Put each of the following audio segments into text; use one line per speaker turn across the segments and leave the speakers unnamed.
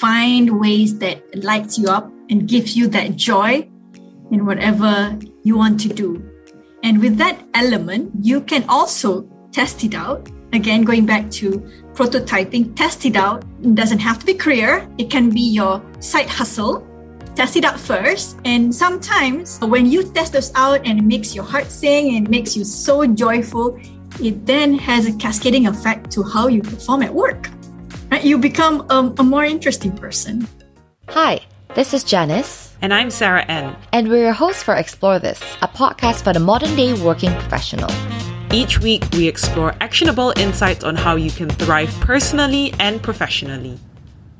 find ways that lights you up and gives you that joy in whatever you want to do. And with that element, you can also test it out. Again, going back to prototyping, test it out. It doesn't have to be career. It can be your side hustle. Test it out first. And sometimes when you test those out and it makes your heart sing and makes you so joyful, it then has a cascading effect to how you perform at work. Right? You become a, a more interesting person.
Hi, this is Janice.
And I'm Sarah N.
And we're your hosts for Explore This, a podcast for the modern day working professional.
Each week, we explore actionable insights on how you can thrive personally and professionally.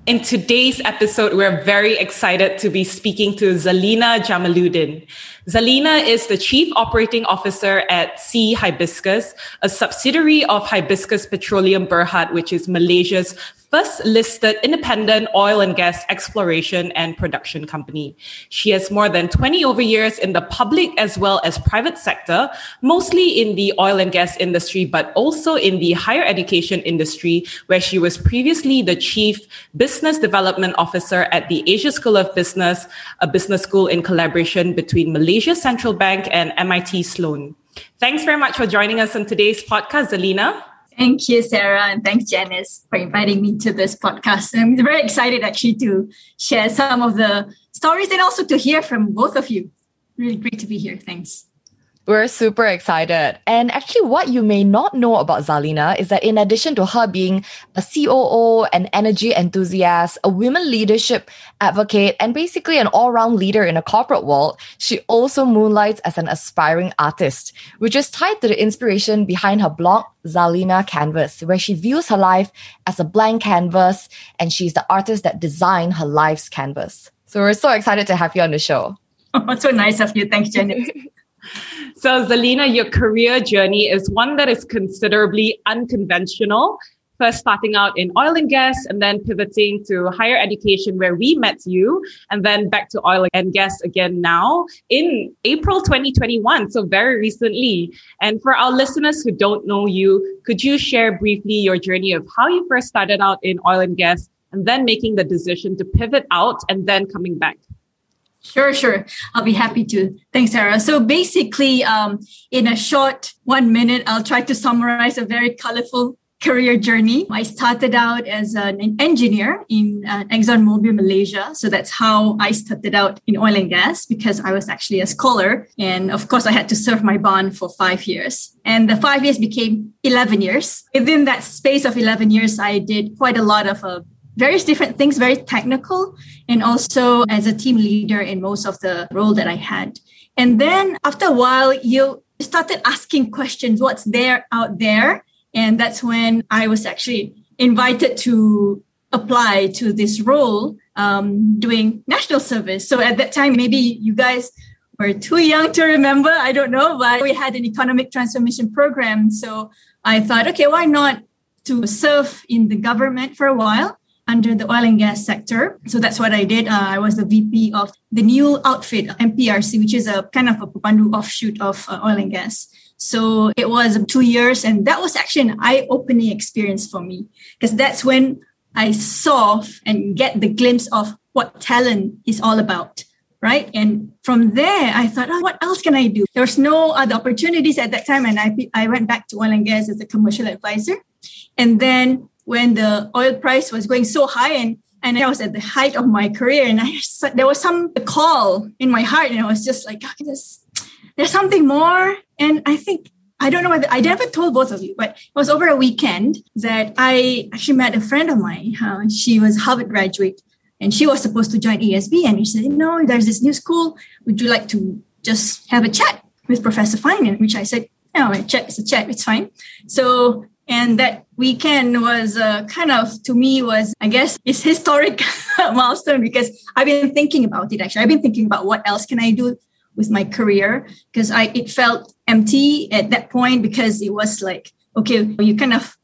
In today's episode, we're very excited to be speaking to Zalina Jamaluddin. Zalina is the Chief Operating Officer at Sea Hibiscus, a subsidiary of Hibiscus Petroleum Berhad, which is Malaysia's first listed independent oil and gas exploration and production company. She has more than 20 over years in the public as well as private sector, mostly in the oil and gas industry, but also in the higher education industry, where she was previously the chief business development officer at the Asia School of Business, a business school in collaboration between Malaysia Central Bank and MIT Sloan. Thanks very much for joining us on today's podcast, Zalina.
Thank you, Sarah, and thanks, Janice, for inviting me to this podcast. I'm very excited actually to share some of the stories and also to hear from both of you. Really great to be here. Thanks.
We're super excited. And actually, what you may not know about Zalina is that in addition to her being a COO, an energy enthusiast, a women leadership advocate, and basically an all round leader in a corporate world, she also moonlights as an aspiring artist, which is tied to the inspiration behind her blog, Zalina Canvas, where she views her life as a blank canvas and she's the artist that designed her life's canvas. So we're so excited to have you on the show.
Oh, so nice of you. Thanks, Jenny.
So, Zalina, your career journey is one that is considerably unconventional. First starting out in oil and gas and then pivoting to higher education where we met you and then back to oil and gas again now in April 2021. So very recently. And for our listeners who don't know you, could you share briefly your journey of how you first started out in oil and gas and then making the decision to pivot out and then coming back?
Sure, sure. I'll be happy to. Thanks, Sarah. So basically, um, in a short one minute, I'll try to summarize a very colorful career journey. I started out as an engineer in uh, ExxonMobil Malaysia. So that's how I started out in oil and gas because I was actually a scholar. And of course, I had to serve my bond for five years. And the five years became 11 years. Within that space of 11 years, I did quite a lot of uh, various different things, very technical, and also as a team leader in most of the role that I had. And then after a while, you started asking questions, what's there out there? And that's when I was actually invited to apply to this role um, doing national service. So at that time, maybe you guys were too young to remember. I don't know, but we had an economic transformation program. So I thought, okay, why not to serve in the government for a while? Under the oil and gas sector. So that's what I did. Uh, I was the VP of the new outfit, MPRC, which is a kind of a Pemandu offshoot of uh, oil and gas. So it was two years, and that was actually an eye opening experience for me because that's when I saw and get the glimpse of what talent is all about. Right. And from there, I thought, oh, what else can I do? There was no other opportunities at that time. And I, I went back to oil and gas as a commercial advisor. And then when the oil price was going so high and and I was at the height of my career and I there was some call in my heart and I was just like there's, there's something more and I think I don't know whether I never told both of you, but it was over a weekend that I actually met a friend of mine. Uh, she was Harvard graduate and she was supposed to join ASB. and she said, no, there's this new school. Would you like to just have a chat with Professor Fine? Which I said, no, a chat is a chat. It's fine. So and that weekend was uh, kind of to me was i guess it's historic milestone because i've been thinking about it actually. I've been thinking about what else can i do with my career because i it felt empty at that point because it was like okay you kind of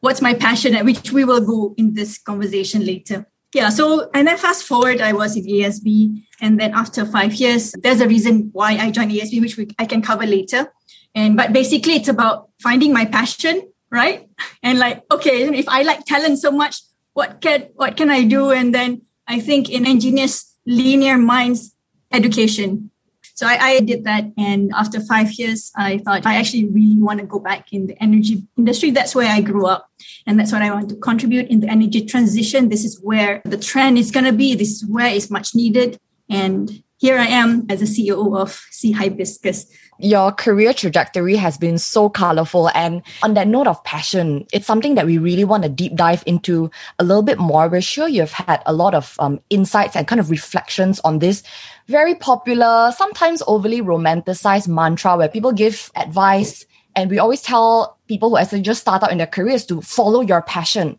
what's my passion at which we will go in this conversation later. Yeah so and then fast forward i was in asb and then after five years there's a reason why i joined asb which we, i can cover later. And but basically it's about finding my passion right? And like, okay, if I like talent so much, what can what can I do? And then I think in engineers linear minds education. So I, I did that, and after five years, I thought I actually really want to go back in the energy industry. That's where I grew up, and that's what I want to contribute in the energy transition. This is where the trend is going to be. This is where it's much needed, and here I am as a CEO of Sea Hibiscus.
Your career trajectory has been so colorful. And on that note of passion, it's something that we really want to deep dive into a little bit more. We're sure you've had a lot of um, insights and kind of reflections on this very popular, sometimes overly romanticized mantra where people give advice. And we always tell people who actually just start out in their careers to follow your passion.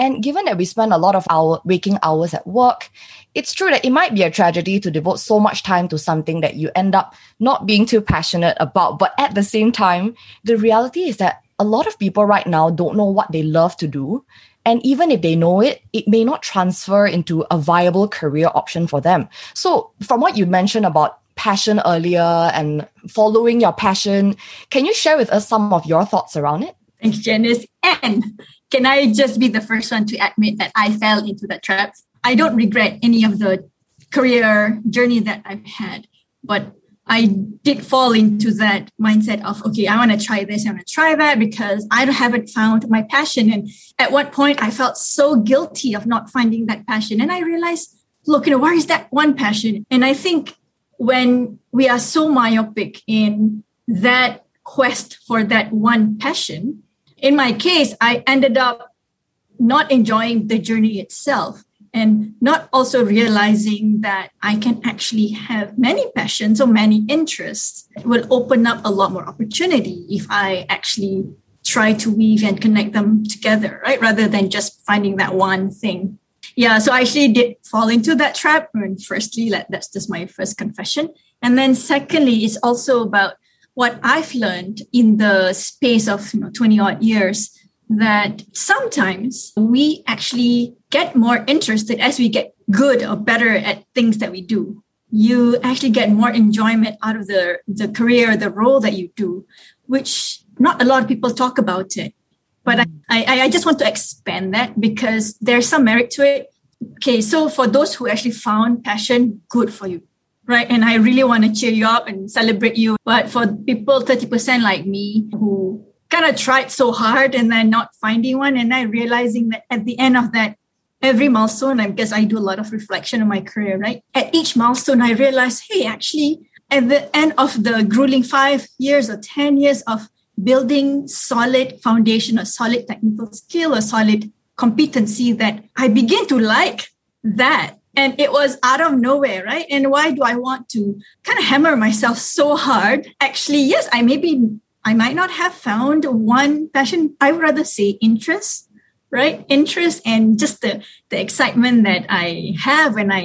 And given that we spend a lot of our waking hours at work, it's true that it might be a tragedy to devote so much time to something that you end up not being too passionate about. But at the same time, the reality is that a lot of people right now don't know what they love to do. And even if they know it, it may not transfer into a viable career option for them. So, from what you mentioned about passion earlier and following your passion, can you share with us some of your thoughts around it?
Thanks, Janice. And can I just be the first one to admit that I fell into that trap? I don't regret any of the career journey that I've had, but I did fall into that mindset of, okay, I want to try this, I want to try that because I haven't found my passion. And at one point, I felt so guilty of not finding that passion. And I realized, look, you know, where is that one passion? And I think when we are so myopic in that quest for that one passion, in my case, I ended up not enjoying the journey itself and not also realizing that I can actually have many passions or many interests it will open up a lot more opportunity if I actually try to weave and connect them together, right? Rather than just finding that one thing. Yeah, so I actually did fall into that trap. And firstly, that's just my first confession. And then secondly, it's also about what I've learned in the space of you know, 20 odd years that sometimes we actually get more interested as we get good or better at things that we do. You actually get more enjoyment out of the, the career, the role that you do, which not a lot of people talk about it. But I, I, I just want to expand that because there's some merit to it. Okay, so for those who actually found passion, good for you right? And I really want to cheer you up and celebrate you. But for people 30% like me who kind of tried so hard and then not finding one, and I realizing that at the end of that, every milestone, I guess I do a lot of reflection in my career, right? At each milestone, I realized, hey, actually, at the end of the grueling five years or 10 years of building solid foundation, a solid technical skill, a solid competency that I begin to like that and it was out of nowhere right? And why do i want to kind of hammer myself so hard? Actually yes i maybe i might not have found one passion. I would rather say interest right? Interest and just the the excitement that i have when i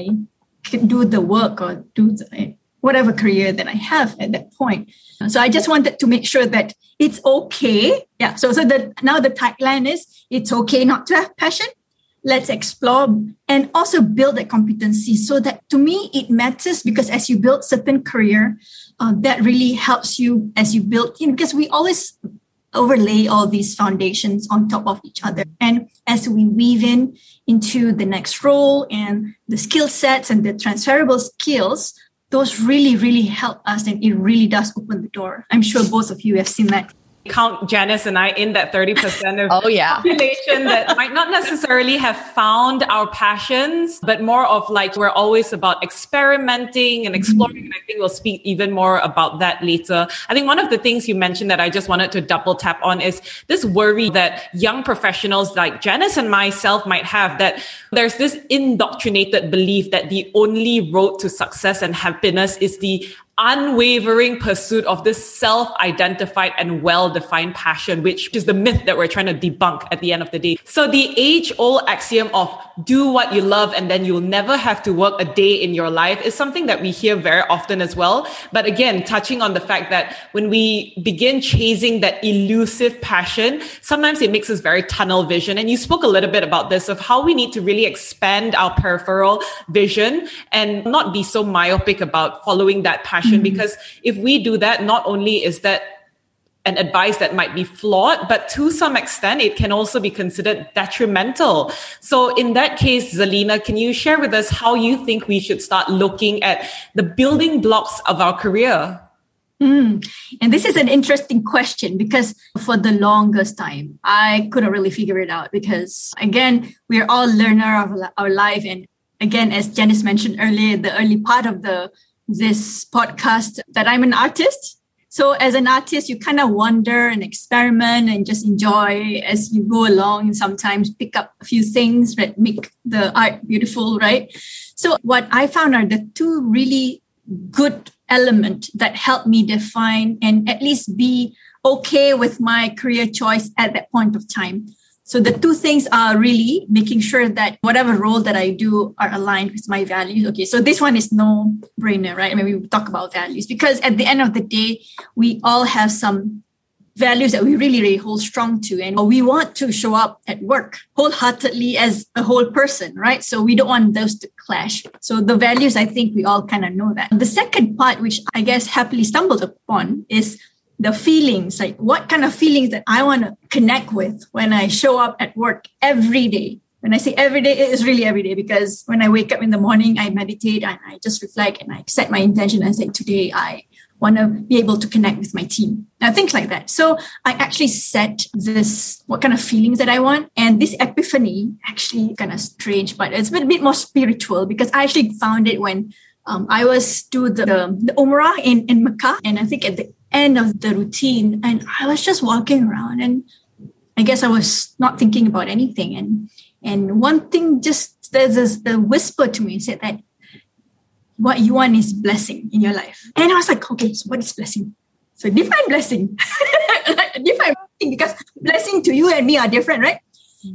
can do the work or do the, whatever career that i have at that point. So i just wanted to make sure that it's okay. Yeah so so that now the tagline is it's okay not to have passion let's explore and also build that competency. So that to me it matters because as you build certain career uh, that really helps you as you build you know, because we always overlay all these foundations on top of each other. And as we weave in into the next role and the skill sets and the transferable skills those really really help us and it really does open the door. I'm sure both of you have seen that
count Janice and I in that 30% of
oh, yeah.
population that might not necessarily have found our passions, but more of like we're always about experimenting and exploring. And I think we'll speak even more about that later. I think one of the things you mentioned that I just wanted to double tap on is this worry that young professionals like Janice and myself might have that there's this indoctrinated belief that the only road to success and happiness is the unwavering pursuit of this self-identified and well-defined passion, which is the myth that we're trying to debunk at the end of the day. So the age-old axiom of do what you love and then you'll never have to work a day in your life is something that we hear very often as well. But again, touching on the fact that when we begin chasing that elusive passion, sometimes it makes us very tunnel vision. And you spoke a little bit about this of how we need to really expand our peripheral vision and not be so myopic about following that passion passion mm-hmm. because if we do that, not only is that an advice that might be flawed, but to some extent, it can also be considered detrimental. So in that case, Zalina, can you share with us how you think we should start looking at the building blocks of our career?
Mm. And this is an interesting question because for the longest time, I couldn't really figure it out because again, we're all learner of our life. And again, as Janice mentioned earlier, the early part of the this podcast that I'm an artist. So as an artist, you kind of wonder and experiment and just enjoy as you go along and sometimes pick up a few things that make the art beautiful, right? So what I found are the two really good element that helped me define and at least be okay with my career choice at that point of time. So the two things are really making sure that whatever role that I do are aligned with my values. Okay, so this one is no brainer, right? I mean, we talk about values because at the end of the day, we all have some values that we really, really hold strong to. And we want to show up at work wholeheartedly as a whole person, right? So we don't want those to clash. So the values, I think we all kind of know that. The second part, which I guess happily stumbled upon is the feelings, like what kind of feelings that I want to connect with when I show up at work every day. When I say every day, it is really every day because when I wake up in the morning, I meditate and I just reflect and I set my intention and say, today I want to be able to connect with my team. Now, things like that. So I actually set this, what kind of feelings that I want. And this epiphany, actually kind of strange, but it's a bit, more spiritual because I actually found it when um, I was to the, the, the Umrah in, in Mecca. And I think at the end of the routine, and I was just walking around and I guess I was not thinking about anything. And, and one thing just, there's this, the whisper to me said that what you want is blessing in your life. And I was like, okay, so what is blessing? So define blessing. define blessing because blessing to you and me are different, right?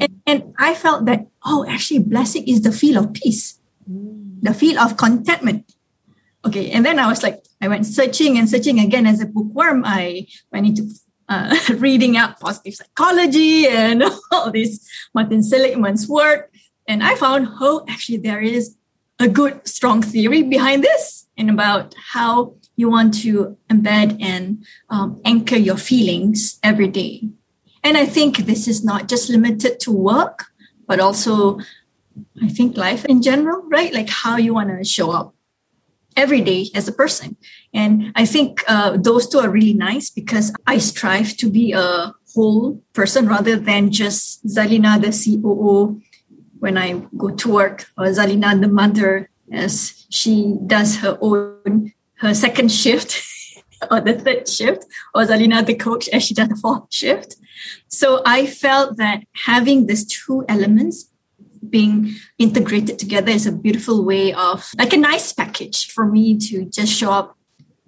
And, and I felt that, oh, actually, blessing is the feel of peace, mm. the feel of contentment. Okay. And then I was like, I went searching and searching again as a bookworm. I went into uh, reading up positive psychology and all this Martin Seligman's work. And I found, oh, actually, there is a good, strong theory behind this and about how you want to embed and um, anchor your feelings every day. And I think this is not just limited to work, but also, I think, life in general, right? Like how you want to show up every day as a person. And I think uh, those two are really nice because I strive to be a whole person rather than just Zalina, the COO, when I go to work, or Zalina, the mother, as she does her own, her second shift or the third shift, or Zalina, the coach, as she does the fourth shift. So I felt that having these two elements being integrated together is a beautiful way of like a nice package for me to just show up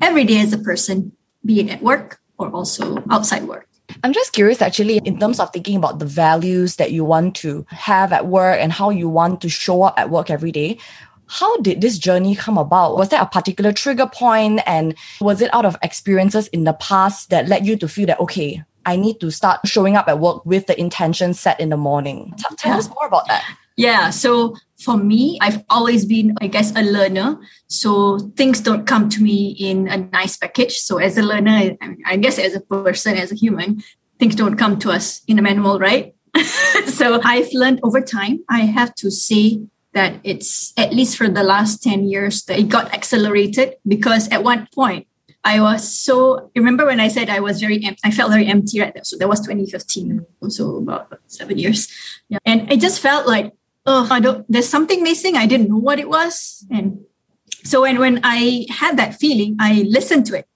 every day as a person, be it at work or also outside work.
I'm just curious actually in terms of thinking about the values that you want to have at work and how you want to show up at work every day. How did this journey come about? Was there a particular trigger point and was it out of experiences in the past that led you to feel that, okay, I need to start showing up at work with the intention set in the morning? T- tell yeah. us more about that.
Yeah. So for me, I've always been, I guess, a learner. So things don't come to me in a nice package. So as a learner, I guess as a person, as a human, things don't come to us in a manual, right? so I've learned over time. I have to say that it's at least for the last 10 years that it got accelerated because at one point I was so remember when I said I was very I felt very empty right so that was 2015 so about seven years yeah and I just felt like oh, I don't, there's something missing. I didn't know what it was. And so when, when I had that feeling, I listened to it.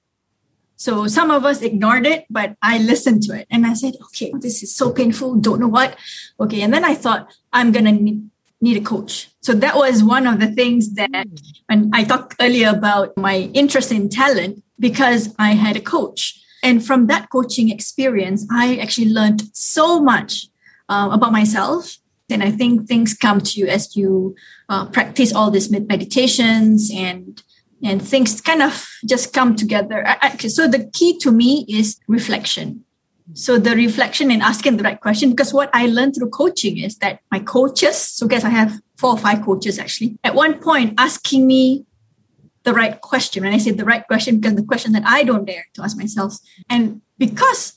So some of us ignored it, but I listened to it and I said, okay, this is so painful. Don't know what. Okay. And then I thought, I'm going to need, need a coach. So that was one of the things that when I talked earlier about my interest in talent, because I had a coach. And from that coaching experience, I actually learned so much uh, about myself and I think things come to you as you uh, practice all these meditations and and things kind of just come together. so the key to me is reflection. So the reflection and asking the right question, because what I learned through coaching is that my coaches, so guess I have four or five coaches actually, at one point asking me the right question. And I say the right question because the question that I don't dare to ask myself. And because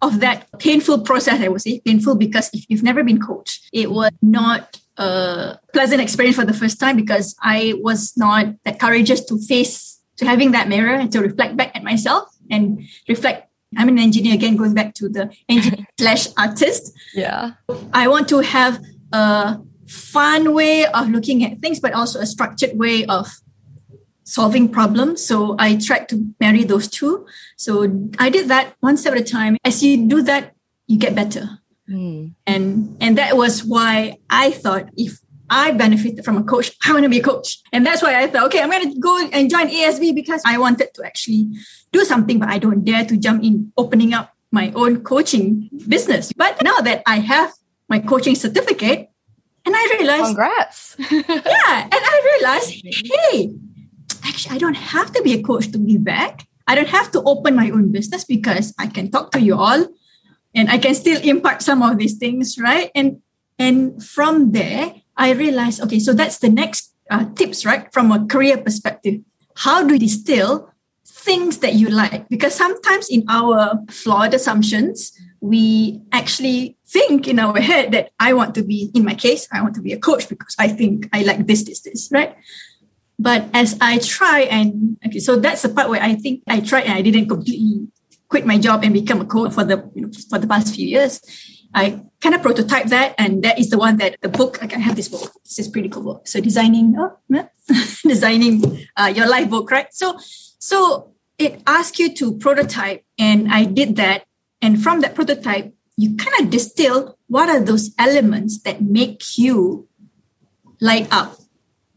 of that painful process, I would say painful because if you've never been coached, it was not a pleasant experience for the first time because I was not that courageous to face to having that mirror and to reflect back at myself and reflect. I'm an engineer again, going back to the engineer slash artist.
Yeah.
I want to have a fun way of looking at things, but also a structured way of solving problems. So I tried to marry those two. So I did that one step at a time. As you do that, you get better. Mm. And and that was why I thought if I benefited from a coach, I want to be a coach. And that's why I thought, okay, I'm going to go and join ASB because I wanted to actually do something, but I don't dare to jump in opening up my own coaching business. But now that I have my coaching certificate, and I realized,
congrats.
yeah. And I realized, hey, actually, I don't have to be a coach to be back. I don't have to open my own business because I can talk to you all and I can still impart some of these things, right? And and from there, I realized, okay, so that's the next uh, tips, right? From a career perspective, how do you distill things that you like? Because sometimes in our flawed assumptions, we actually think in our head that I want to be, in my case, I want to be a coach because I think I like this, this, this, right? But as I try and okay, so that's the part where I think I tried and I didn't completely quit my job and become a coach for the you know, for the past few years. I kind of prototype that, and that is the one that the book. Like I have this book. This is pretty cool book. So designing, oh, designing uh, your life book, right? So, so it asks you to prototype, and I did that. And from that prototype, you kind of distill what are those elements that make you light up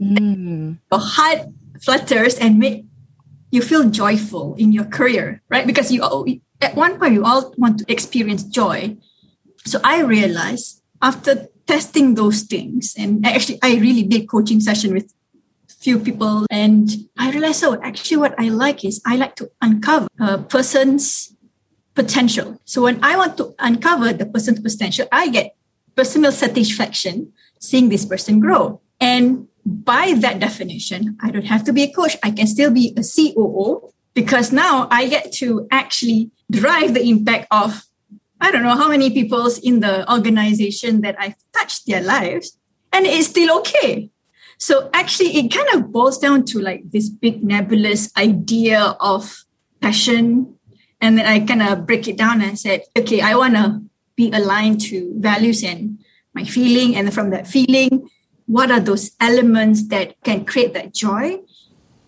Mm. Your heart flutters and make you feel joyful in your career, right? Because you at one point you all want to experience joy. So I realized after testing those things, and actually I really did coaching session with few people, and I realized, oh, actually what I like is I like to uncover a person's potential. So when I want to uncover the person's potential, I get personal satisfaction seeing this person grow. And by that definition, I don't have to be a coach. I can still be a COO because now I get to actually drive the impact of, I don't know how many people's in the organization that I've touched their lives and it's still okay. So actually it kind of boils down to like this big nebulous idea of passion. And then I kind of break it down and said, okay, I want to be aligned to values and my feeling. And from that feeling, what are those elements that can create that joy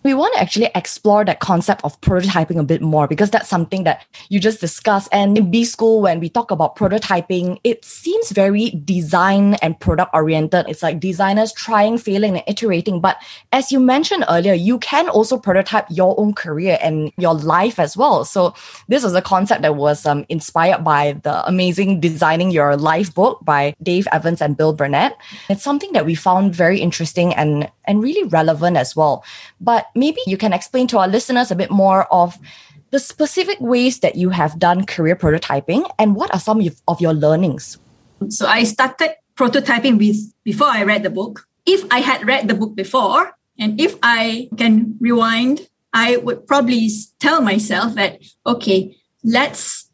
we want to actually explore that concept of prototyping a bit more because that's something that you just discussed. And in B school, when we talk about prototyping, it seems very design and product oriented. It's like designers trying, failing, and iterating. But as you mentioned earlier, you can also prototype your own career and your life as well. So this was a concept that was um, inspired by the amazing Designing Your Life book by Dave Evans and Bill Burnett. It's something that we found very interesting and, and really relevant as well. But maybe you can explain to our listeners a bit more of the specific ways that you have done career prototyping and what are some of your learnings?
So I started prototyping with before I read the book. If I had read the book before and if I can rewind, I would probably tell myself that, okay, let's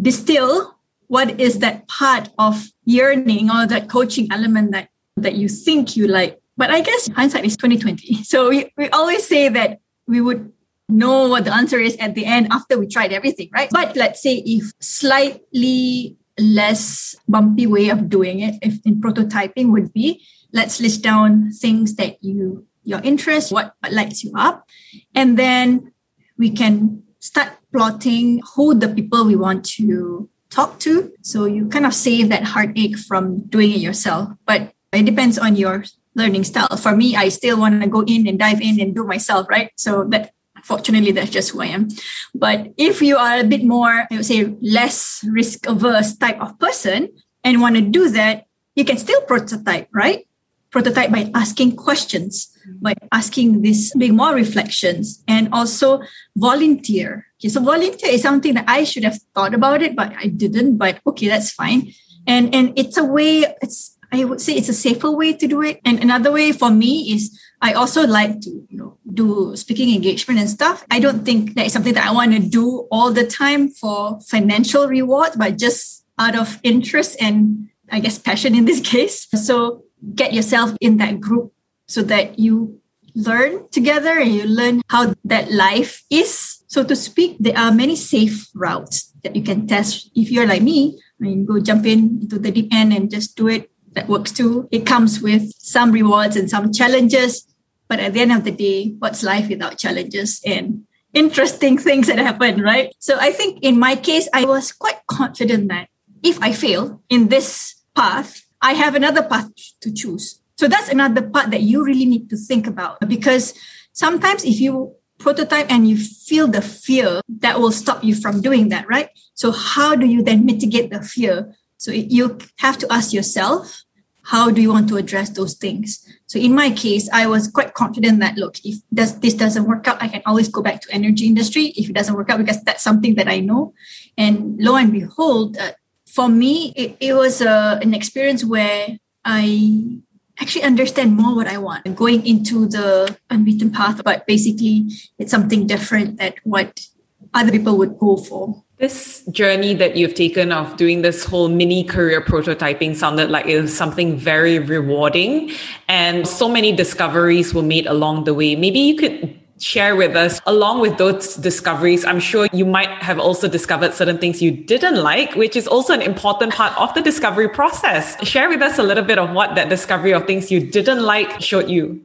distill what is that part of yearning or that coaching element that, that you think you like but I guess hindsight is 2020. So we, we always say that we would know what the answer is at the end after we tried everything, right? But let's say if slightly less bumpy way of doing it, if in prototyping would be, let's list down things that you your interest, what lights you up, and then we can start plotting who the people we want to talk to. So you kind of save that heartache from doing it yourself. But it depends on your learning style. For me, I still want to go in and dive in and do myself, right? So that fortunately that's just who I am. But if you are a bit more, I would say less risk averse type of person and want to do that, you can still prototype, right? Prototype by asking questions, by asking this, big more reflections, and also volunteer. Okay, so volunteer is something that I should have thought about it, but I didn't. But okay, that's fine. And and it's a way, it's I would say it's a safer way to do it. And another way for me is I also like to, you know, do speaking engagement and stuff. I don't think that is something that I want to do all the time for financial reward, but just out of interest and I guess passion in this case. So get yourself in that group so that you learn together and you learn how that life is, so to speak. There are many safe routes that you can test. If you're like me, I mean, go jump in into the deep end and just do it. That works too. It comes with some rewards and some challenges. But at the end of the day, what's life without challenges and interesting things that happen, right? So I think in my case, I was quite confident that if I fail in this path, I have another path to choose. So that's another part that you really need to think about because sometimes if you prototype and you feel the fear, that will stop you from doing that, right? So how do you then mitigate the fear? So you have to ask yourself, how do you want to address those things? So in my case, I was quite confident that look, if does, this doesn't work out, I can always go back to energy industry. If it doesn't work out, because that's something that I know. And lo and behold, uh, for me, it, it was uh, an experience where I actually understand more what I want. Going into the unbeaten path, but basically it's something different that what other people would go for.
This journey that you've taken of doing this whole mini career prototyping sounded like it was something very rewarding and so many discoveries were made along the way. Maybe you could share with us along with those discoveries i'm sure you might have also discovered certain things you didn't like which is also an important part of the discovery process share with us a little bit of what that discovery of things you didn't like showed you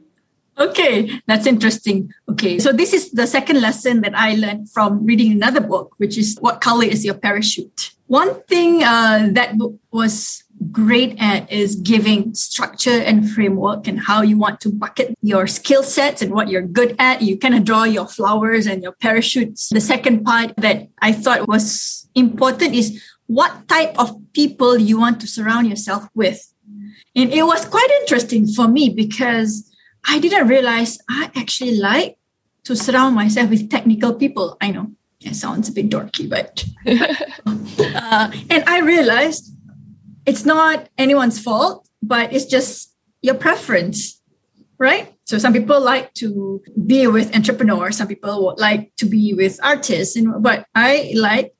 Okay, that's interesting. Okay, so this is the second lesson that I learned from reading another book, which is What Color is Your Parachute? One thing uh, that book was great at is giving structure and framework and how you want to bucket your skill sets and what you're good at. You kind of draw your flowers and your parachutes. The second part that I thought was important is what type of people you want to surround yourself with. And it was quite interesting for me because I didn't realize I actually like to surround myself with technical people. I know it sounds a bit dorky, but uh, and I realized it's not anyone's fault, but it's just your preference, right? So some people like to be with entrepreneurs, some people would like to be with artists, and but I like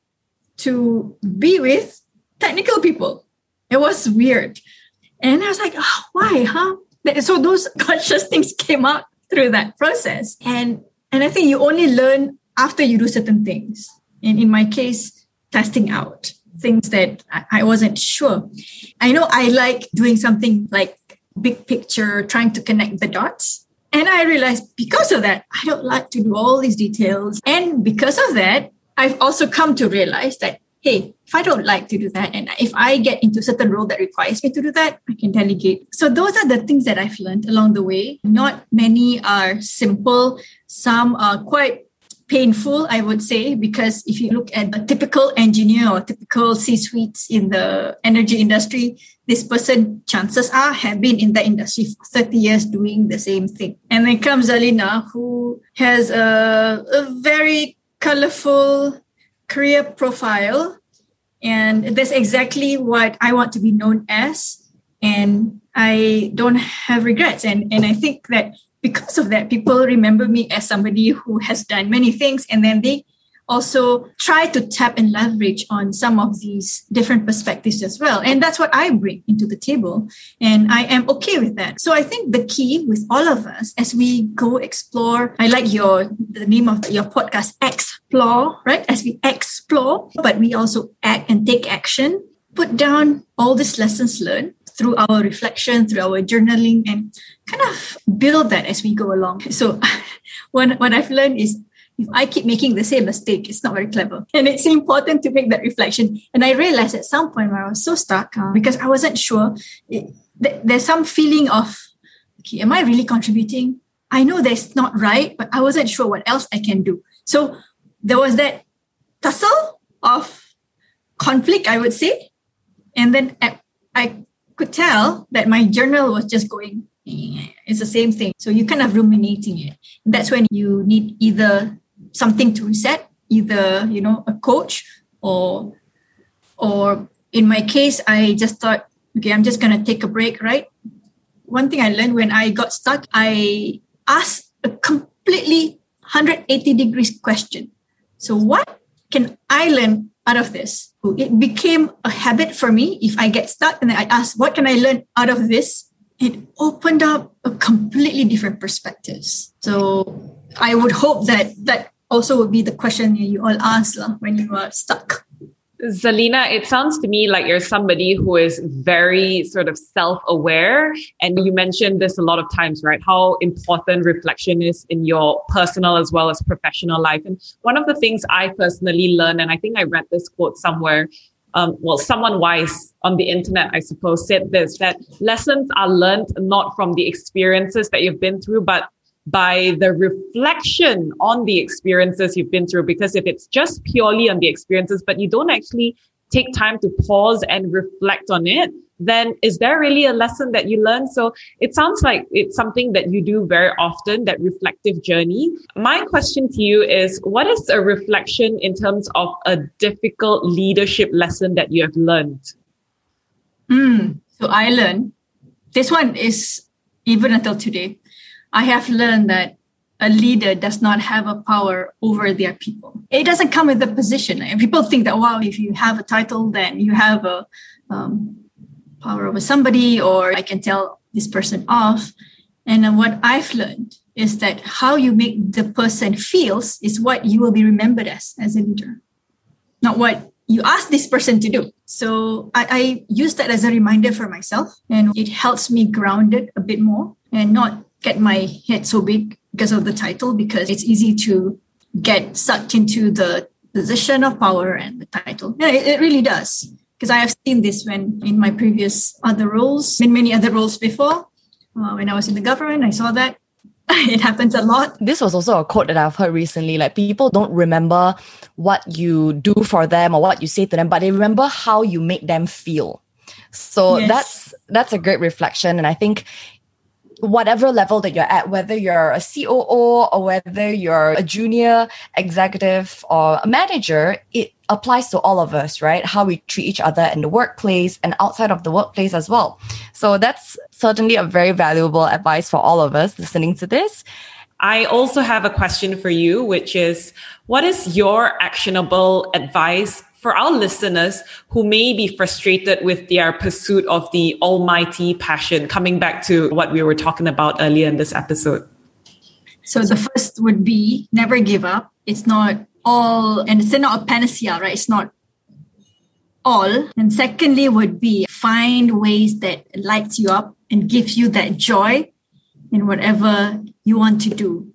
to be with technical people. It was weird. And I was like, oh, why, huh? So those conscious things came out through that process. And and I think you only learn after you do certain things. And in my case, testing out things that I wasn't sure. I know I like doing something like big picture, trying to connect the dots. And I realized because of that, I don't like to do all these details. And because of that, I've also come to realize that hey, if I don't like to do that, and if I get into a certain role that requires me to do that, I can delegate. So those are the things that I've learned along the way. Not many are simple. Some are quite painful, I would say, because if you look at a typical engineer or typical C-suites in the energy industry, this person, chances are, have been in the industry for 30 years doing the same thing. And then comes Zalina, who has a, a very colorful career profile. And that's exactly what I want to be known as. And I don't have regrets. And, and I think that because of that, people remember me as somebody who has done many things. And then they also try to tap and leverage on some of these different perspectives as well. And that's what I bring into the table. And I am okay with that. So I think the key with all of us as we go explore, I like your, the name of your podcast, Explore, right? As we explore, but we also act and take action, put down all these lessons learned through our reflection, through our journaling, and kind of build that as we go along. So, what, what I've learned is if I keep making the same mistake, it's not very clever. And it's important to make that reflection. And I realized at some point where I was so stuck uh, because I wasn't sure, it, th- there's some feeling of, okay, am I really contributing? I know that's not right, but I wasn't sure what else I can do. So there was that tussle of conflict, I would say. And then I could tell that my journal was just going, it's the same thing. So you kind of ruminating it. That's when you need either something to reset, either you know a coach or or in my case, I just thought, okay, I'm just gonna take a break, right? One thing I learned when I got stuck, I asked a completely 180 degrees question. So, what can I learn out of this? It became a habit for me. If I get stuck and I ask, what can I learn out of this? It opened up a completely different perspectives. So, I would hope that that also would be the question you all ask when you are stuck.
Zalina, it sounds to me like you're somebody who is very sort of self aware. And you mentioned this a lot of times, right? How important reflection is in your personal as well as professional life. And one of the things I personally learned, and I think I read this quote somewhere, um, well, someone wise on the internet, I suppose, said this that lessons are learned not from the experiences that you've been through, but by the reflection on the experiences you've been through. Because if it's just purely on the experiences, but you don't actually take time to pause and reflect on it, then is there really a lesson that you learn? So it sounds like it's something that you do very often, that reflective journey. My question to you is, what is a reflection in terms of a difficult leadership lesson that you have learned?
Mm, so I learned this one is even until today I have learned that a leader does not have a power over their people. It doesn't come with a position. And people think that, wow, if you have a title, then you have a um, power over somebody, or I can tell this person off. And what I've learned is that how you make the person feels is what you will be remembered as as a leader, not what you ask this person to do. So I, I use that as a reminder for myself, and it helps me grounded a bit more and not get my head so big because of the title because it's easy to get sucked into the position of power and the title. Yeah, it, it really does. Because I have seen this when in my previous other roles, in many other roles before. Uh, when I was in the government, I saw that it happens a lot.
This was also a quote that I've heard recently. Like people don't remember what you do for them or what you say to them, but they remember how you make them feel. So yes. that's that's a great reflection. And I think whatever level that you're at, whether you're a COO or whether you're a junior executive or a manager, it applies to all of us, right? How we treat each other in the workplace and outside of the workplace as well. So that's certainly a very valuable advice for all of us listening to this.
I also have a question for you, which is what is your actionable advice for our listeners who may be frustrated with their pursuit of the almighty passion, coming back to what we were talking about earlier in this episode?
So the first would be never give up. It's not all, and it's not a panacea, right? It's not all. And secondly would be find ways that lights you up and gives you that joy in whatever you want to do.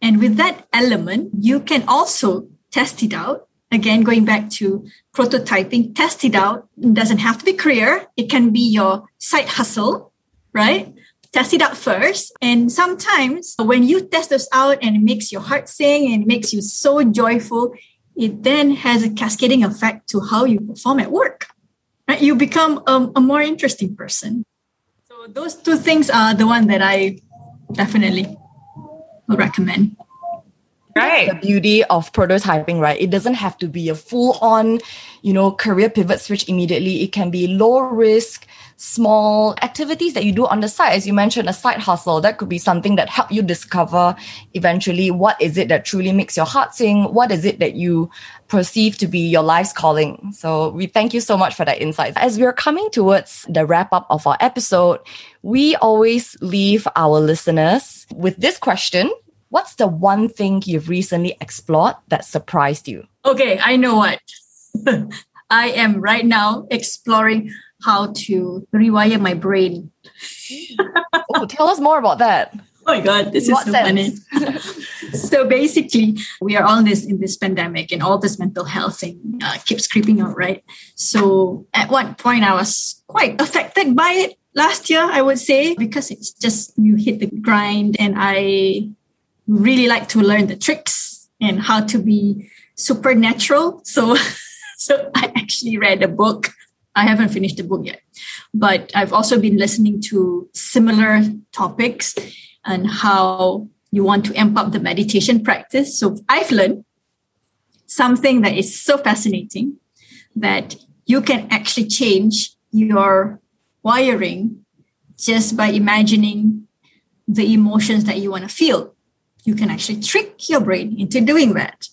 And with that element, you can also test it out again going back to prototyping test it out. It doesn't have to be career. It can be your side hustle right? Test it out first. And sometimes when you test this out and it makes your heart sing and it makes you so joyful it then has a cascading effect to how you perform at work right? You become a, a more interesting person. So those two things are the one that i definitely would recommend
right. the beauty of prototyping, right? It doesn't have to be a full on, you know, career pivot switch immediately. It can be low risk, small activities that you do on the side. As you mentioned, a side hustle, that could be something that help you discover eventually what is it that truly makes your heart sing? What is it that you perceive to be your life's calling? So we thank you so much for that insight. As we're coming towards the wrap up of our episode, we always leave our listeners with this question What's the one thing you've recently explored that surprised you?
Okay, I know what. I am right now exploring how to rewire my brain.
oh, tell us more about that.
Oh my god, this is so sense? funny. so basically, we are all in this in this pandemic, and all this mental health thing uh, keeps creeping out, right? So at one point, I was quite affected by it last year. I would say because it's just you hit the grind, and I really like to learn the tricks and how to be supernatural. So, so I actually read a book. I haven't finished the book yet, but I've also been listening to similar topics and how you want to amp up the meditation practice. So I've learned something that is so fascinating that you can actually change your wiring just by imagining the emotions that you want to feel you can actually trick your brain into doing that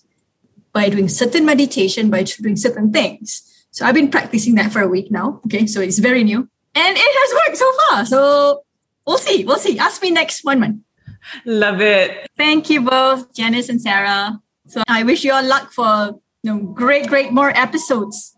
by doing certain meditation, by doing certain things. So I've been practicing that for a week now. Okay, so it's very new and it has worked so far. So we'll see. We'll see. Ask me next one month.
Love it.
Thank you both, Janice and Sarah. So I wish you all luck for you know, great, great more episodes.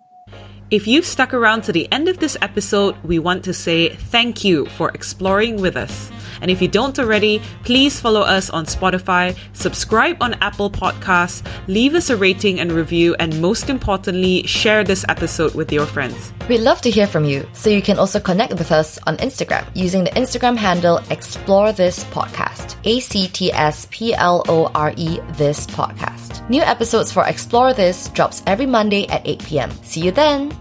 If you've stuck around to the end of this episode, we want to say thank you for exploring with us. And if you don't already, please follow us on Spotify, subscribe on Apple Podcasts, leave us a rating and review, and most importantly, share this episode with your friends.
We'd love to hear from you, so you can also connect with us on Instagram using the Instagram handle Actsplore This Podcast. A C T S P L O R E This Podcast. New episodes for Actsplore This drops every Monday at 8 p.m. See you then!